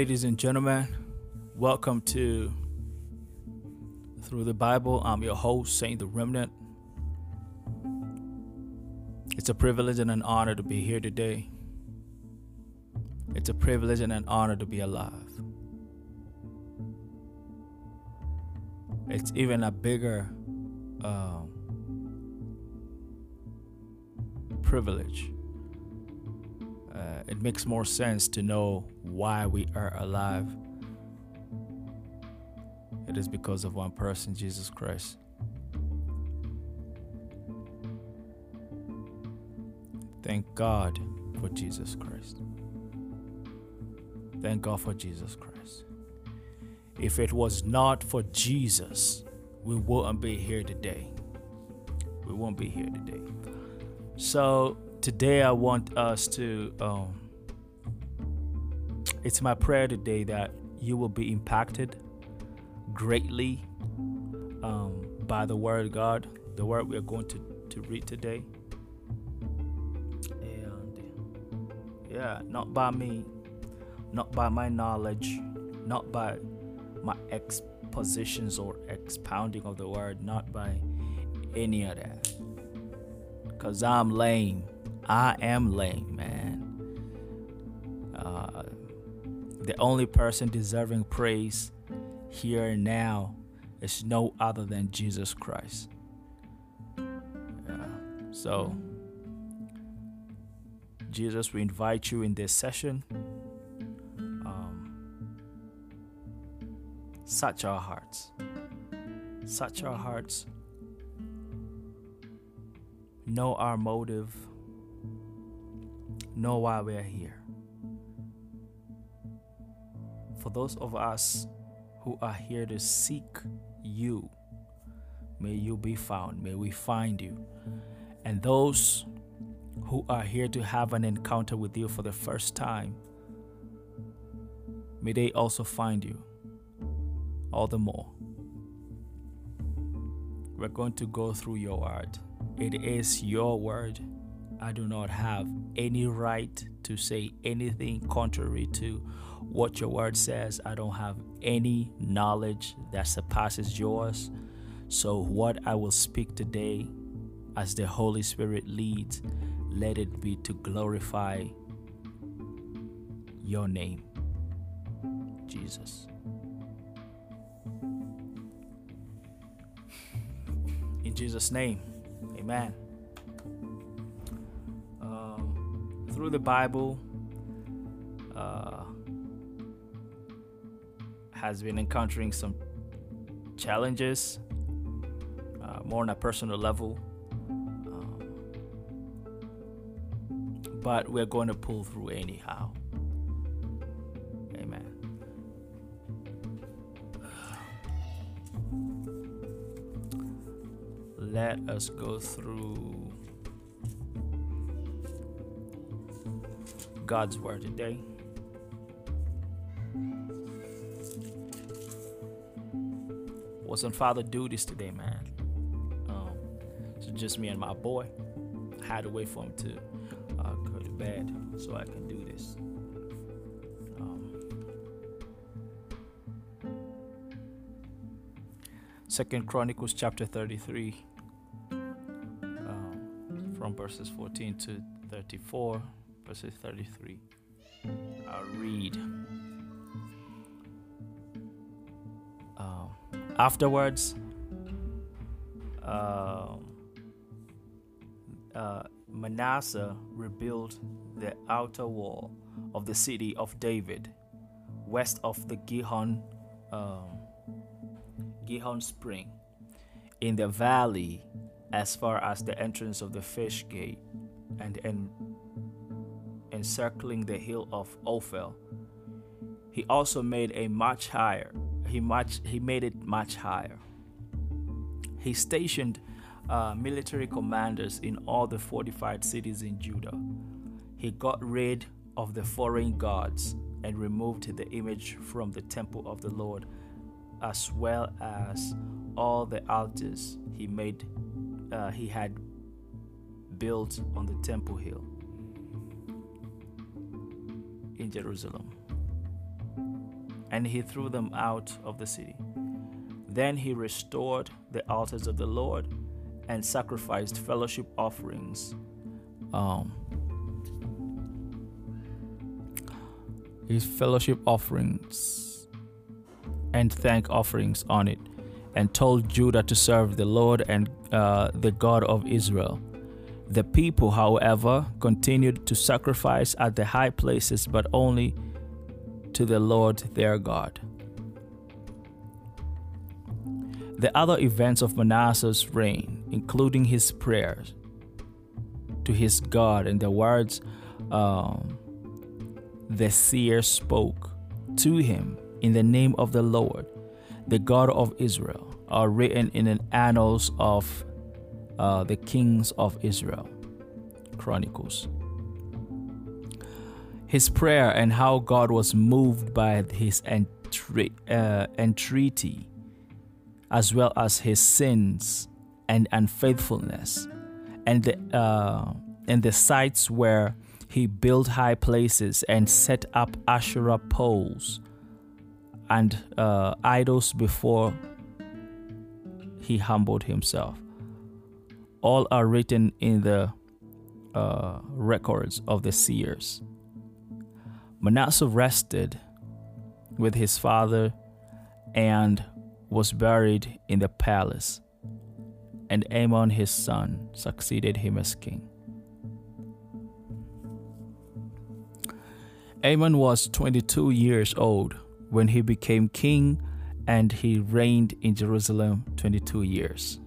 Ladies and gentlemen, welcome to Through the Bible. I'm your host, Saint the Remnant. It's a privilege and an honor to be here today. It's a privilege and an honor to be alive. It's even a bigger um, privilege. It makes more sense to know why we are alive. It is because of one person, Jesus Christ. Thank God for Jesus Christ. Thank God for Jesus Christ. If it was not for Jesus, we wouldn't be here today. We won't be here today. So today I want us to. Um, it's my prayer today that you will be impacted greatly um, by the Word of God, the Word we are going to, to read today. And yeah, not by me, not by my knowledge, not by my expositions or expounding of the Word, not by any of that. Because I'm lame. I am lame, man. Uh, the only person deserving praise here and now is no other than Jesus Christ. Yeah. So, Jesus, we invite you in this session. Um, search our hearts. Search our hearts. Know our motive. Know why we are here. For those of us who are here to seek you, may you be found. May we find you. And those who are here to have an encounter with you for the first time, may they also find you all the more. We're going to go through your word. It is your word. I do not have any right to say anything contrary to what your word says. I don't have any knowledge that surpasses yours. So, what I will speak today, as the Holy Spirit leads, let it be to glorify your name, Jesus. In Jesus' name, amen. Through the Bible, uh, has been encountering some challenges, uh, more on a personal level. Um, but we're going to pull through anyhow. Amen. Let us go through God's Word today. wasn't father duties today, man. Um, so just me and my boy. I had to wait for him to uh, go to bed so I can do this. Um, Second Chronicles chapter 33, um, from verses 14 to 34, verses 33. I'll read. Um, afterwards, um, uh, Manasseh rebuilt the outer wall of the city of David, west of the Gihon, um, Gihon Spring, in the valley as far as the entrance of the fish gate, and, and encircling the hill of Ophel. He also made a much higher. He much he made it much higher. He stationed uh, military commanders in all the fortified cities in Judah. He got rid of the foreign gods and removed the image from the temple of the Lord, as well as all the altars he made. Uh, he had built on the temple hill in Jerusalem. and he threw them out of the city. Then he restored the altars of the Lord and sacrificed fellowship offerings. Um, his fellowship offerings and thank offerings on it, and told Judah to serve the Lord and uh, the God of Israel. The people, however, continued to sacrifice at the high places, but only to the Lord their God. The other events of Manasseh's reign, including his prayers to his God and the words um, the seer spoke to him in the name of the Lord, the God of Israel, are written in the annals of uh, the kings of Israel. Chronicles. His prayer and how God was moved by his entreaty, uh, entreaty as well as his sins and unfaithfulness, and the, uh, and the sites where he built high places and set up Asherah poles and uh, idols before he humbled himself. All are written in the uh, records of the seers. Manasseh rested with his father and was buried in the palace, and Amon his son succeeded him as king. Amon was 22 years old when he became king, and he reigned in Jerusalem 22 years.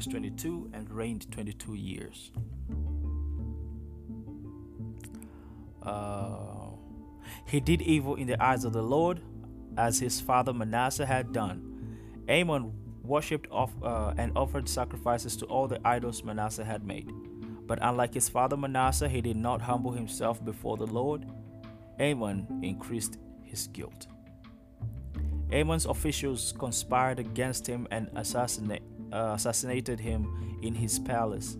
Was 22 and reigned 22 years. Uh, he did evil in the eyes of the Lord, as his father Manasseh had done. Amon worshipped off, uh, and offered sacrifices to all the idols Manasseh had made. But unlike his father Manasseh, he did not humble himself before the Lord. Amon increased his guilt. Amon's officials conspired against him and assassinate, uh, assassinated him in his palace.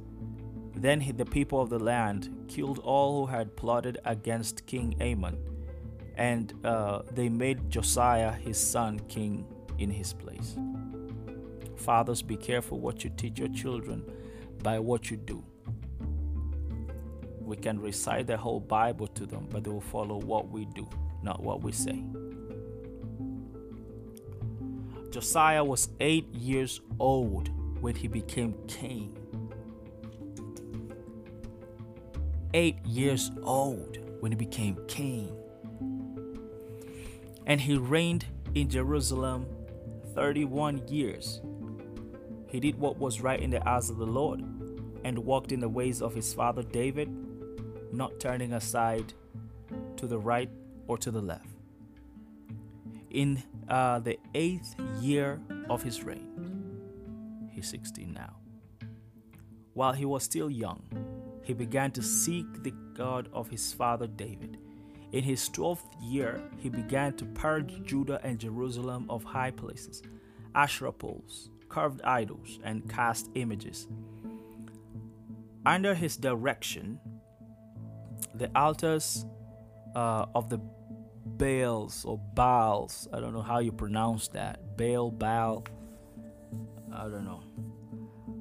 Then he, the people of the land killed all who had plotted against King Amon and uh, they made Josiah his son king in his place. Fathers, be careful what you teach your children by what you do. We can recite the whole Bible to them, but they will follow what we do, not what we say. Josiah was eight years old when he became king. Eight years old when he became king and he reigned in Jerusalem 31 years. He did what was right in the eyes of the Lord and walked in the ways of his father David, not turning aside to the right or to the left. In uh, the eighth year of his reign, he's 16 now. While he was still young, he began to seek the God of his father David in his twelfth year, he began to purge Judah and Jerusalem of high places, Asherah poles, carved idols, and cast images. Under his direction, the altars uh, of the Baals or Baals, I don't know how you pronounce that, Baal, Baal, I don't know.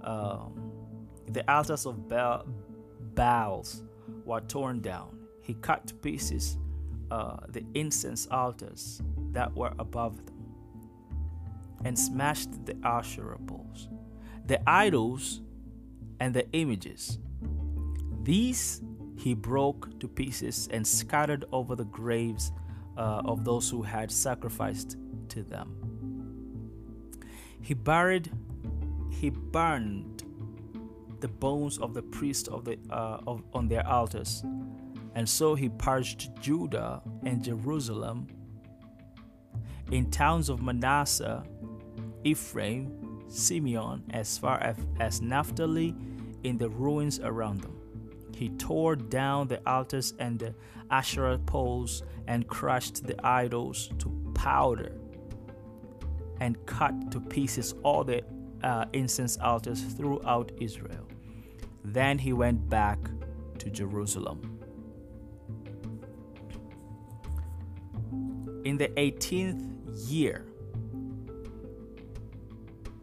Um, the altars of Baal, Baals were torn down he cut to pieces uh, the incense altars that were above them and smashed the Asherah poles, the idols, and the images. These he broke to pieces and scattered over the graves uh, of those who had sacrificed to them. He buried, he burned the bones of the priests of the uh, of, on their altars and so he purged Judah and Jerusalem. In towns of Manasseh, Ephraim, Simeon, as far as Naphtali, in the ruins around them. He tore down the altars and the Asherah poles and crushed the idols to powder and cut to pieces all the uh, incense altars throughout Israel. Then he went back to Jerusalem. In the 18th year,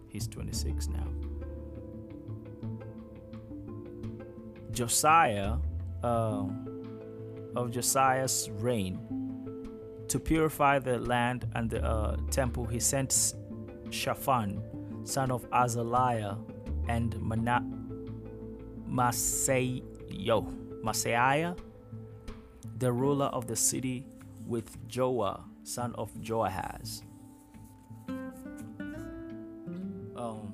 he's 26 now Josiah, uh, of Josiah's reign, to purify the land and the uh, temple, he sent Shaphan, son of Azaliah, and Mana- Masayo, Masaiah, the ruler of the city, with Joah, son of Joahaz. Um,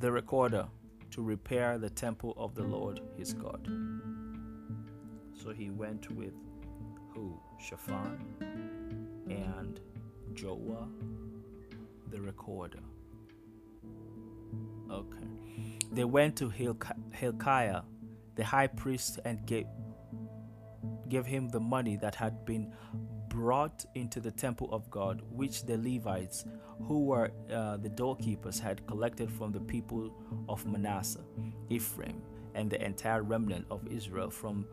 the recorder to repair the temple of the Lord his God. So he went with who? Shaphan and Joah, the recorder. Okay. They went to Hilkiah, the high priest, and gave, gave him the money that had been brought into the temple of God, which the Levites, who were uh, the doorkeepers, had collected from the people of Manasseh, Ephraim, and the entire remnant of Israel from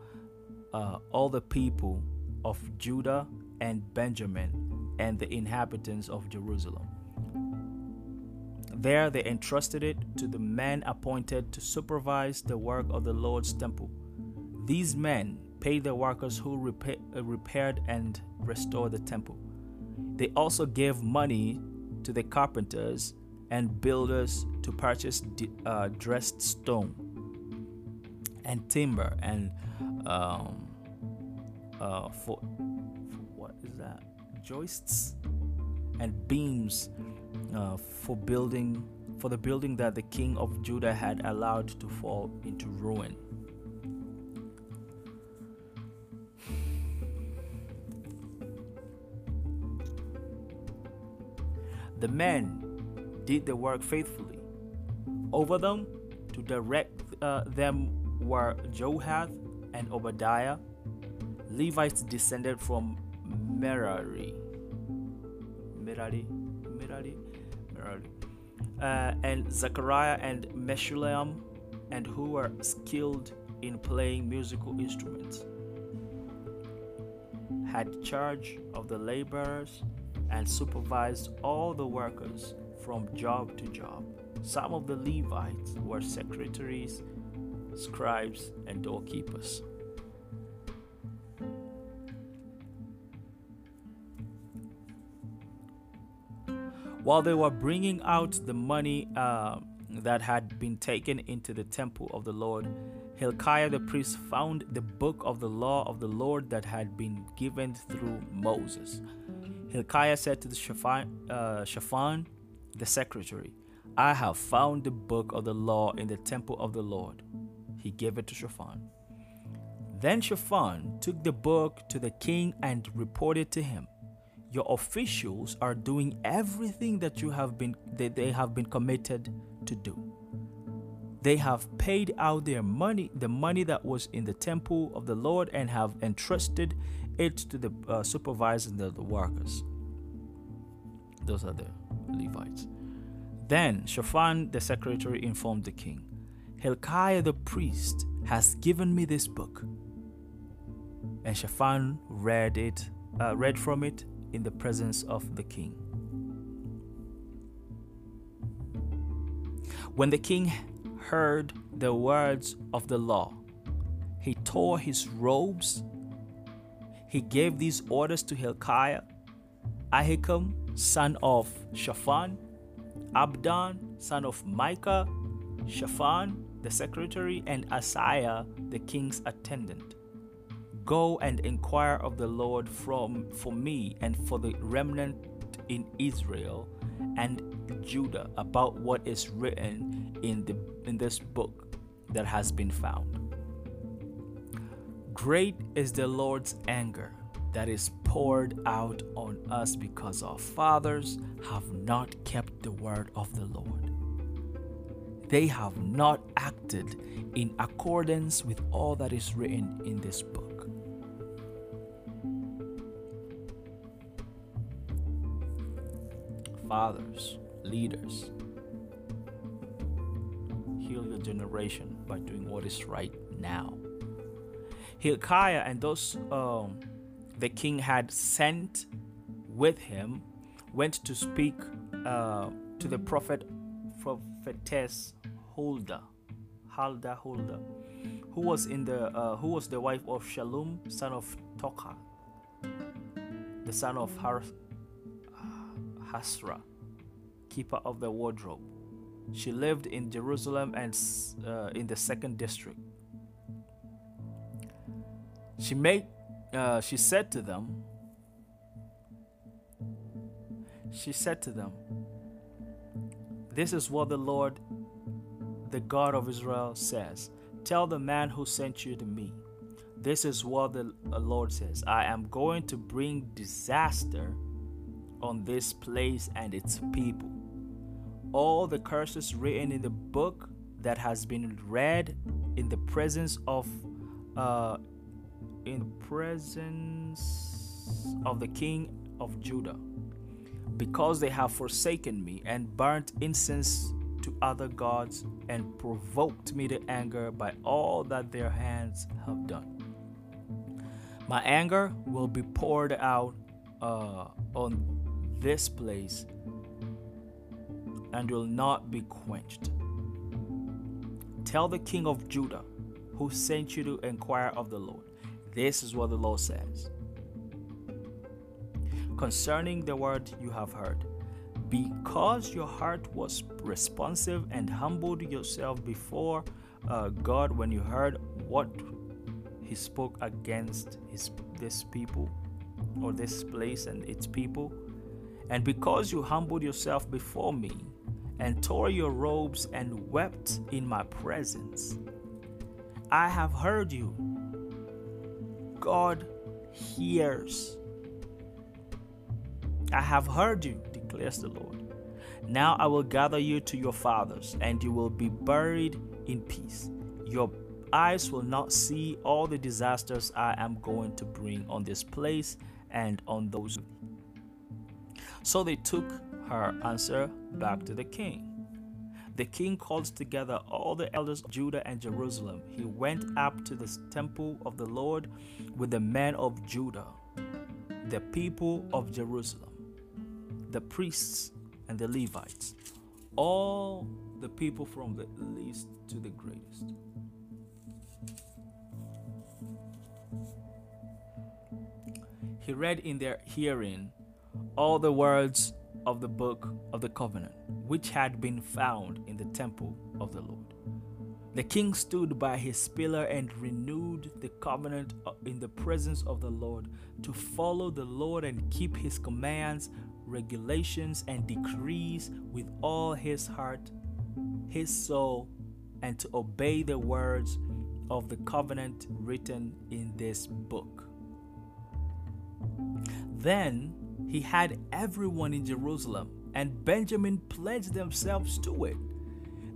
uh, all the people of Judah and Benjamin and the inhabitants of Jerusalem. There they entrusted it to the men appointed to supervise the work of the Lord's temple. These men paid the workers who repa- uh, repaired and restored the temple. They also gave money to the carpenters and builders to purchase uh, dressed stone and timber and um, uh, for, for what is that joists and beams uh, for building for the building that the king of Judah had allowed to fall into ruin. The men did the work faithfully. Over them to direct uh, them were Johath and Obadiah. Levites descended from Merari. Merari? Merari? Merari. Uh, and Zechariah and Meshullam, and who were skilled in playing musical instruments, had charge of the laborers and supervised all the workers from job to job. Some of the Levites were secretaries, scribes, and doorkeepers. While they were bringing out the money uh, that had been taken into the temple of the Lord, Hilkiah the priest found the book of the law of the Lord that had been given through Moses. Hilkiah said to the Shaphan, uh, Shaphan, the secretary, I have found the book of the law in the temple of the Lord. He gave it to Shaphan. Then Shaphan took the book to the king and reported to him, Your officials are doing everything that you have been that they have been committed to do. They have paid out their money, the money that was in the temple of the Lord, and have entrusted it to the uh, supervisors and the, the workers. Those are the Levites. Then Shaphan the secretary informed the king, Hilkiah the priest has given me this book. And Shaphan read it, uh, read from it in the presence of the king. When the king heard the words of the law, he tore his robes he gave these orders to Hilkiah, Ahikam, son of Shaphan, Abdon, son of Micah, Shaphan, the secretary, and Asaiah, the king's attendant. Go and inquire of the Lord from for me and for the remnant in Israel and Judah about what is written in the in this book that has been found. Great is the Lord's anger that is poured out on us because our fathers have not kept the word of the Lord. They have not acted in accordance with all that is written in this book. Fathers, leaders, heal your generation by doing what is right now. Hilkiah and those um, the king had sent with him went to speak uh, to the prophet prophetess Huldah, Huldah, Huldah, who was in the uh, who was the wife of Shallum, son of Tocha, the son of Har- Hasra, keeper of the wardrobe. She lived in Jerusalem and uh, in the second district. She made, uh, she said to them, she said to them, This is what the Lord, the God of Israel, says. Tell the man who sent you to me. This is what the Lord says I am going to bring disaster on this place and its people. All the curses written in the book that has been read in the presence of uh, in the presence of the king of Judah because they have forsaken me and burnt incense to other gods and provoked me to anger by all that their hands have done. My anger will be poured out uh, on this place and will not be quenched. Tell the king of Judah who sent you to inquire of the Lord. This is what the Lord says concerning the word you have heard. Because your heart was responsive and humbled yourself before uh, God when you heard what He spoke against his, this people or this place and its people, and because you humbled yourself before me and tore your robes and wept in my presence, I have heard you. God hears. I have heard you, declares the Lord. Now I will gather you to your fathers, and you will be buried in peace. Your eyes will not see all the disasters I am going to bring on this place and on those. So they took her answer back to the king. The king called together all the elders of Judah and Jerusalem. He went up to the temple of the Lord with the men of Judah, the people of Jerusalem the priests and the Levites, all the people from the least to the greatest. He read in their hearing all the words of the book of the covenant, which had been found in the temple of the Lord. The king stood by his pillar and renewed the covenant uh, in the presence of the Lord to follow the Lord and keep his commands, regulations, and decrees with all his heart, his soul, and to obey the words of the covenant written in this book. Then he had everyone in Jerusalem and Benjamin pledged themselves to it.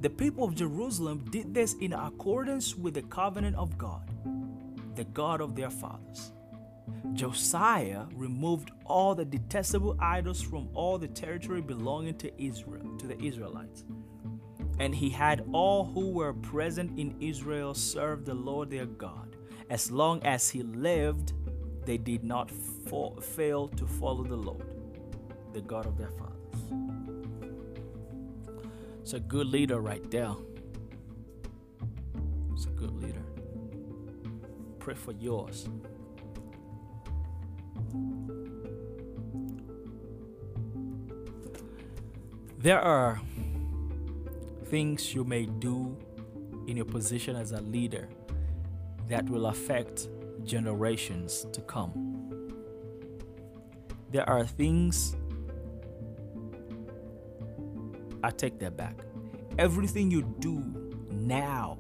The people of Jerusalem did this in accordance with the covenant of God, the God of their fathers. Josiah removed all the detestable idols from all the territory belonging to Israel, to the Israelites. And he had all who were present in Israel serve the Lord their God. As long as he lived, they did not fa- fail to follow the Lord, the God of their fathers. It's a good leader right there. It's a good leader. Pray for yours. There are things you may do in your position as a leader that will affect generations to come. There are things, I take that back. Everything you do now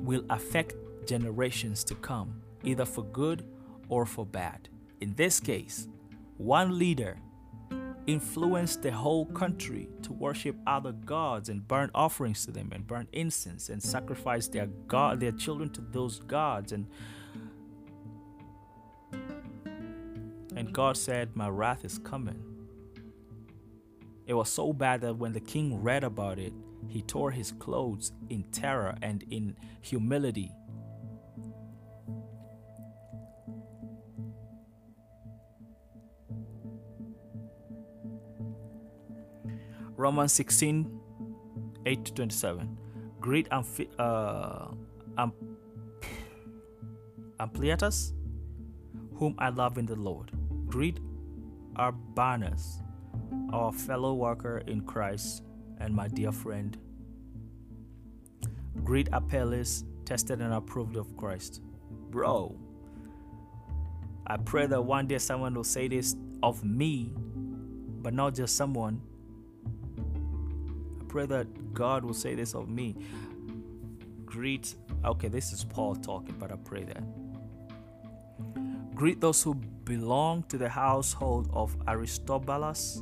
will affect generations to come, either for good or for bad. In this case, one leader influenced the whole country to worship other gods and burn offerings to them and burn incense and sacrifice their god their children to those gods. And and God said my wrath is coming. It was so bad that when the king read about it he tore his clothes in terror and in humility Romans 16 8 to 27. Greet Amphi- uh, Amp- Ampliatus, whom I love in the Lord. Greet Urbanus, our fellow worker in Christ, and my dear friend. Greet Apelles, tested and approved of Christ. Bro, I pray that one day someone will say this of me, but not just someone. Pray that God will say this of me. Greet, okay, this is Paul talking, but I pray that. Greet those who belong to the household of Aristobulus.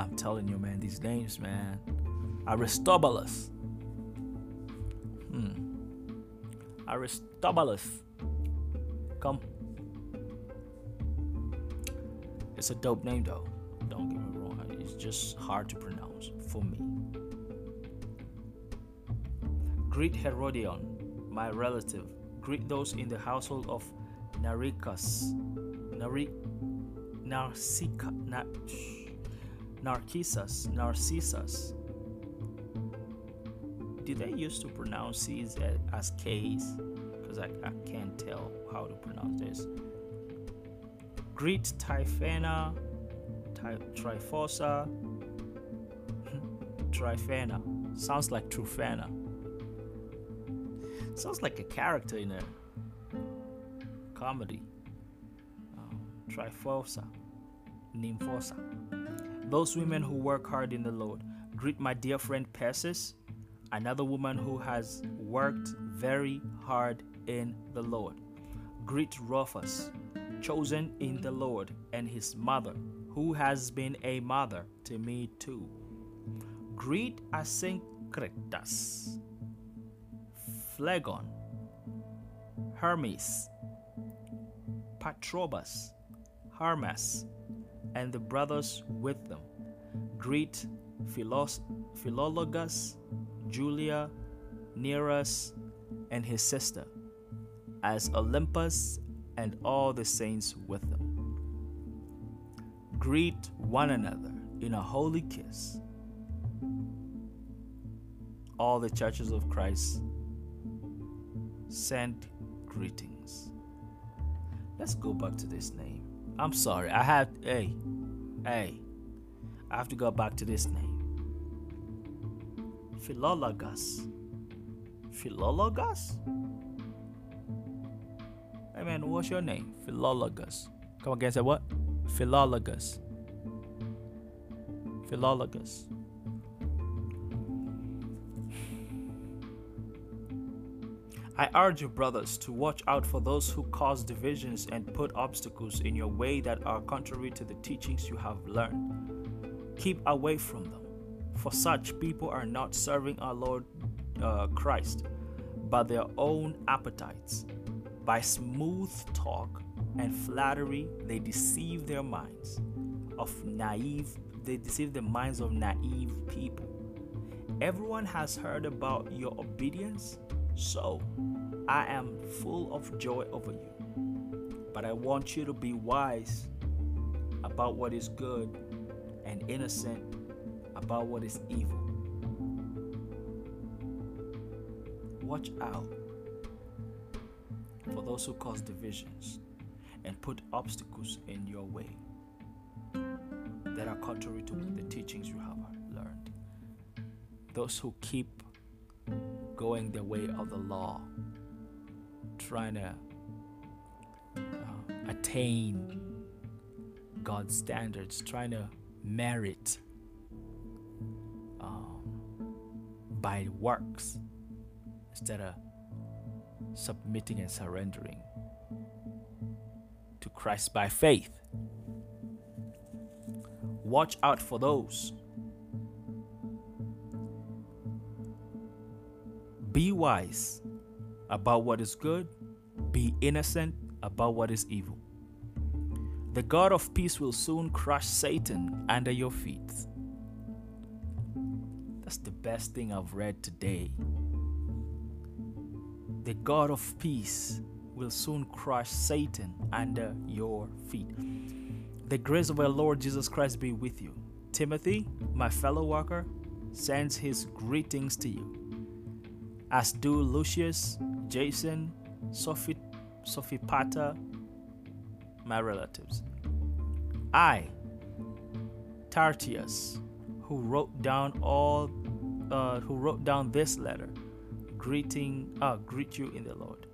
I'm telling you, man, these names, man. Aristobulus. Hmm. Aristobulus. Come. It's a dope name, though. Don't get me wrong. It's just hard to pronounce for me. Greet Herodion, my relative. Greet those in the household of Naricus, Nari, Narcica, Nar, Narcissus, Narcissus. Did they used to pronounce C's as K's? Because I, I can't tell how to pronounce this. Greet Typhana, Ty, Tryphosa, Tryphana. Sounds like Trufana. Sounds like a character in a comedy. Um, Tryphosa, Nymphosa. Those women who work hard in the Lord. Greet my dear friend Persis, another woman who has worked very hard in the Lord. Greet Rufus, chosen in the Lord, and his mother, who has been a mother to me too. Greet Asyncritus, Phlegon, Hermes, Patrobas, Hermas, and the brothers with them. Greet Philos- Philologus, Julia, Nereus, and his sister, as Olympas and all the saints with them. Greet one another in a holy kiss. All the churches of Christ send greetings. Let's go back to this name. I'm sorry. I have hey, hey. I have to go back to this name. Philologus. Philologus? Hey man, what's your name? Philologus. Come again, say what? Philologus. Philologus. I urge you, brothers, to watch out for those who cause divisions and put obstacles in your way that are contrary to the teachings you have learned. Keep away from them, for such people are not serving our Lord uh, Christ, but their own appetites. By smooth talk and flattery, they deceive their minds of naive, they deceive the minds of naive people. Everyone has heard about your obedience, so I am full of joy over you. But I want you to be wise about what is good and innocent about what is evil. Watch out for those who cause divisions and put obstacles in your way that are contrary to the teachings you have learned. Those who keep going the way of the law, trying to uh, attain God's standards, trying to merit um, by works instead of submitting and surrendering to Christ by faith. Watch out for those. Be wise about what is good, be innocent about what is evil. The God of peace will soon crush Satan under your feet. That's the best thing I've read today. The God of peace will soon crush Satan under your feet. The grace of our Lord Jesus Christ be with you. Timothy, my fellow worker, sends his greetings to you, as do Lucius, Jason, Sophie, Sophipater, my relatives. I, Tertius, who wrote down all, uh, who wrote down this letter, greeting, uh, greet you in the Lord.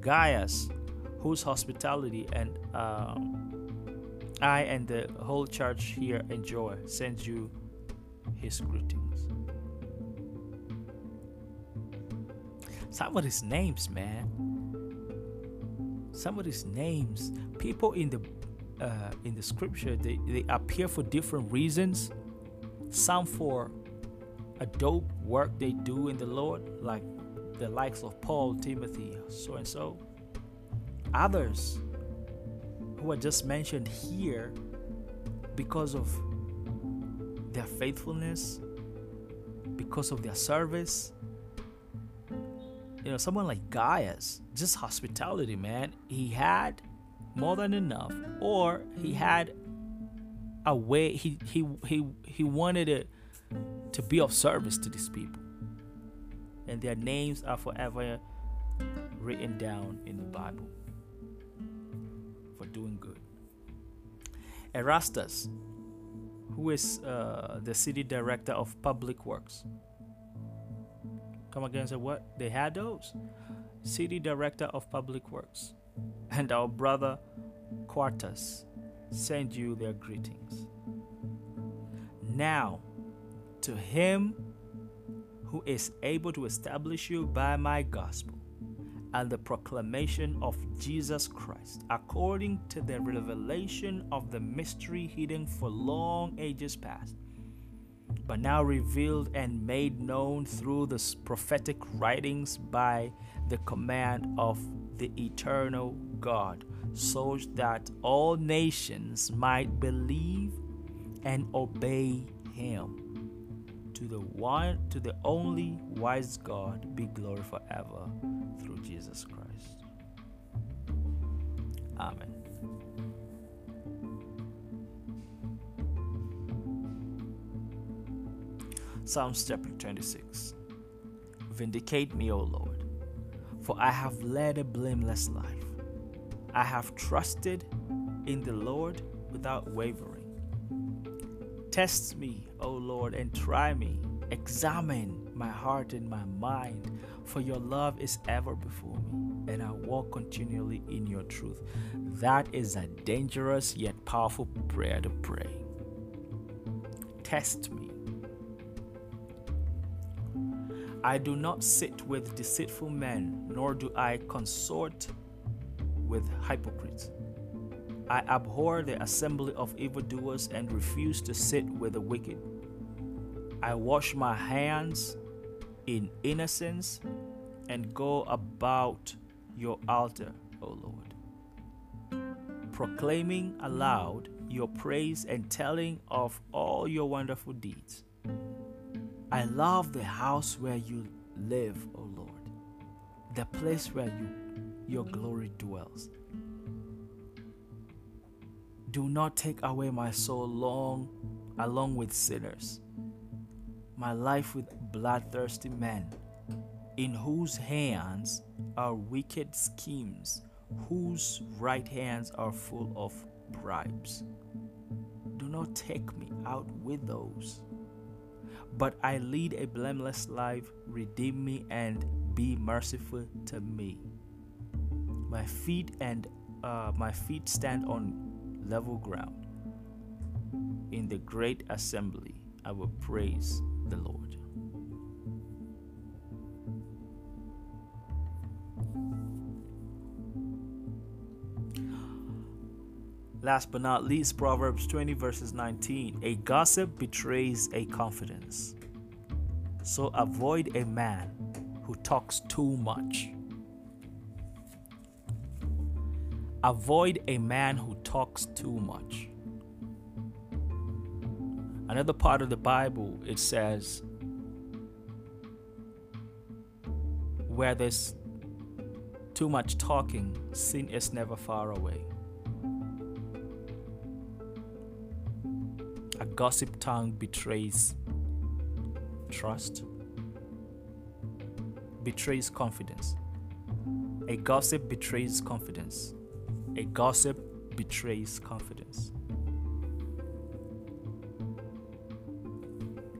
Gaius, whose hospitality and um, I and the whole church here enjoy, sends you his greetings. Some of these names, man. Some of these names, people in the uh, in the scripture, they, they appear for different reasons. Some for a dope work they do in the Lord, like the likes of Paul, Timothy, so and so. Others who are just mentioned here because of their faithfulness, because of their service. You know, someone like Gaius, just hospitality, man. He had more than enough, or he had a way. He he he he wanted it to be of service to these people and their names are forever written down in the Bible for doing good. Erastus, who is uh, the city director of public works. Come again, say what? They had those. City director of public works. And our brother Quartus send you their greetings. Now, to him who is able to establish you by my gospel and the proclamation of Jesus Christ, according to the revelation of the mystery hidden for long ages past, but now revealed and made known through the prophetic writings by the command of the eternal God, so that all nations might believe and obey him to the one to the only wise God be glory forever through Jesus Christ. Amen. Psalms chapter 26 Vindicate me, O Lord, for I have led a blameless life. I have trusted in the Lord without wavering. Test me, O Lord, and try me. Examine my heart and my mind, for your love is ever before me, and I walk continually in your truth. That is a dangerous yet powerful prayer to pray. Test me. I do not sit with deceitful men, nor do I consort with hypocrites. I abhor the assembly of evildoers and refuse to sit with the wicked. I wash my hands in innocence and go about your altar, O Lord, proclaiming aloud your praise and telling of all your wonderful deeds. I love the house where you live, O Lord, the place where you, your glory dwells. Do not take away my soul long along with sinners, my life with bloodthirsty men, in whose hands are wicked schemes, whose right hands are full of bribes. Do not take me out with those. But I lead a blameless life, redeem me and be merciful to me. My feet and uh, my feet stand on level ground. In the great assembly, I will praise the Lord. Last but not least, Proverbs 20, verses 19. A gossip betrays a confidence. So avoid a man who talks too much. Avoid a man who talks too much. Another part of the Bible, it says, where there's too much talking, sin is never far away. Gossip tongue betrays trust, betrays confidence. A gossip betrays confidence. A gossip betrays confidence.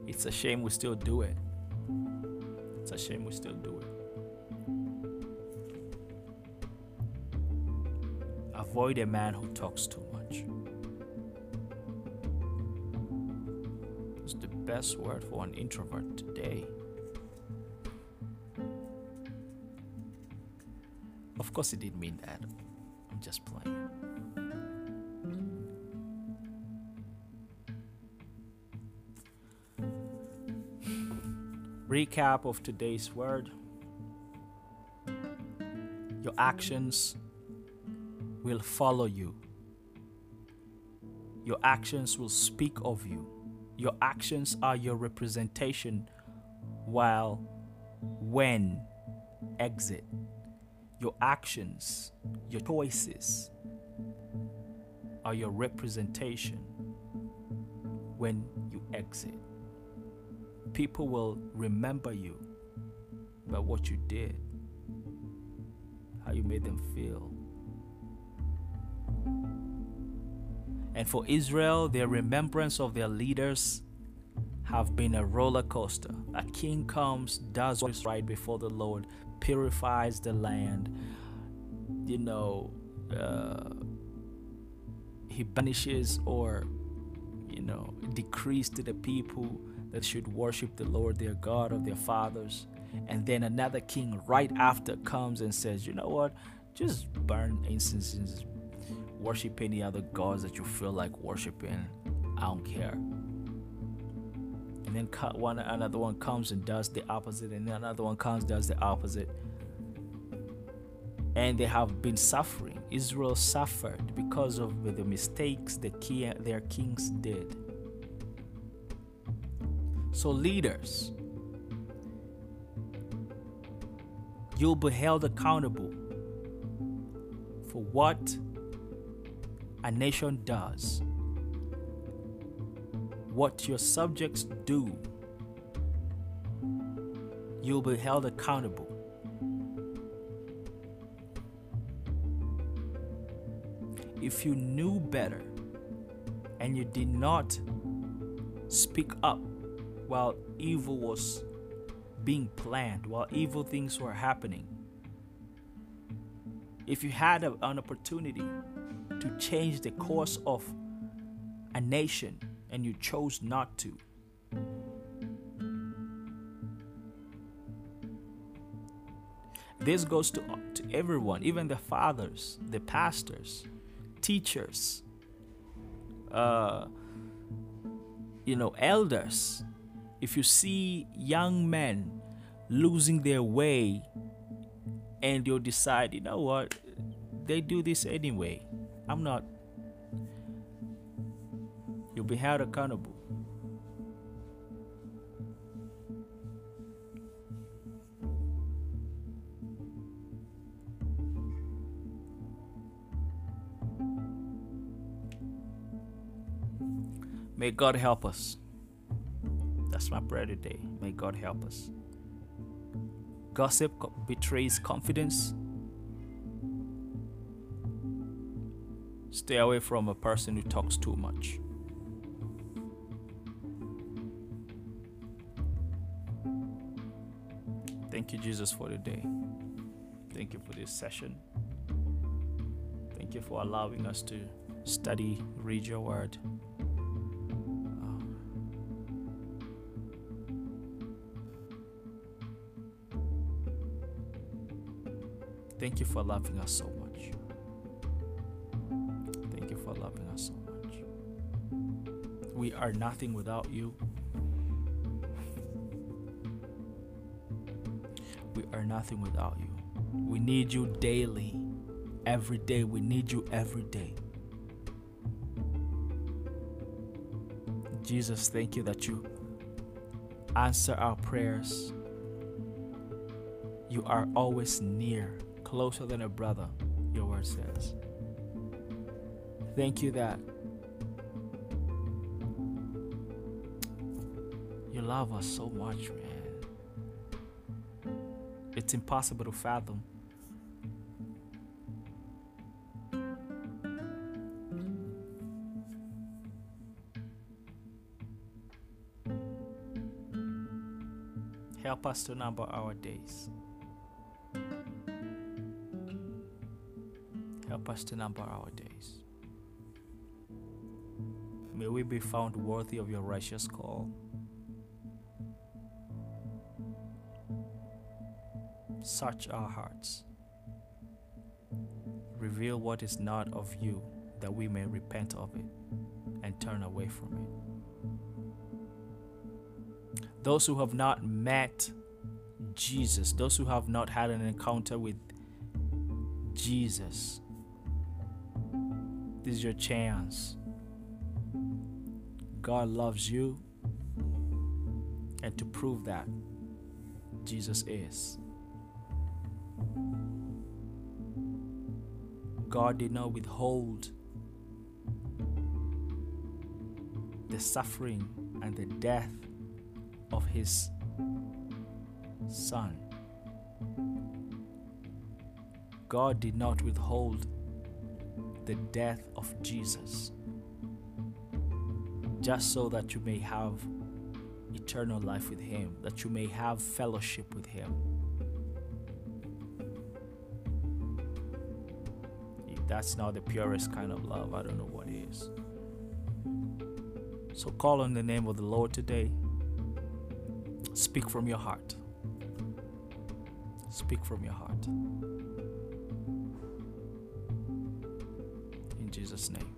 It's a shame we still do it. It's a shame we still do it. Avoid a man who talks too best word for an introvert today. Of course, he didn't mean that. I'm just playing. Recap of today's word Your actions will follow you, your actions will speak of you. Your actions are your representation, while when exit your actions, your choices are your representation when you exit. People will remember you by what you did, how you made them feel. And for Israel, their remembrance of their leaders have been a roller coaster. A king comes, does what is right before the Lord, purifies the land. You know, uh, he banishes or, you know, decrees to the people that should worship the Lord their God of their fathers. And then another king right after comes and says, you know what? Just burn incense, worship any other gods that you feel like worshiping. I don't care. And then one another one comes and does the opposite and then another one comes and does the opposite. And they have been suffering. Israel suffered because of the mistakes the key, their kings did. So leaders you'll be held accountable for what a nation does what your subjects do, you'll be held accountable. If you knew better and you did not speak up while evil was being planned, while evil things were happening, if you had a, an opportunity to change the course of a nation, and you chose not to. This goes to, to everyone, even the fathers, the pastors, teachers, uh, you know, elders. If you see young men losing their way and you decide, you know what, they do this anyway. I'm not You'll be held accountable. May God help us. That's my prayer today. May God help us. Gossip betrays confidence. Stay away from a person who talks too much. Thank you, Jesus, for the day. Thank you for this session. Thank you for allowing us to study, read your word. Thank you for loving us so We are nothing without you. We are nothing without you. We need you daily. Every day. We need you every day. Jesus, thank you that you answer our prayers. You are always near, closer than a brother, your word says. Thank you that love us so much, man. It's impossible to fathom. Help us to number our days. Help us to number our days. May we be found worthy of your righteous call. Search our hearts. Reveal what is not of you, that we may repent of it and turn away from it. Those who have not met Jesus, those who have not had an encounter with Jesus, this is your chance. God loves you, and to prove that, Jesus is. God did not withhold the suffering and the death of His Son. God did not withhold the death of Jesus just so that you may have eternal life with Him, that you may have fellowship with Him. That's not the purest kind of love, I don't know what is. So call on the name of the Lord today. Speak from your heart. Speak from your heart. In Jesus' name.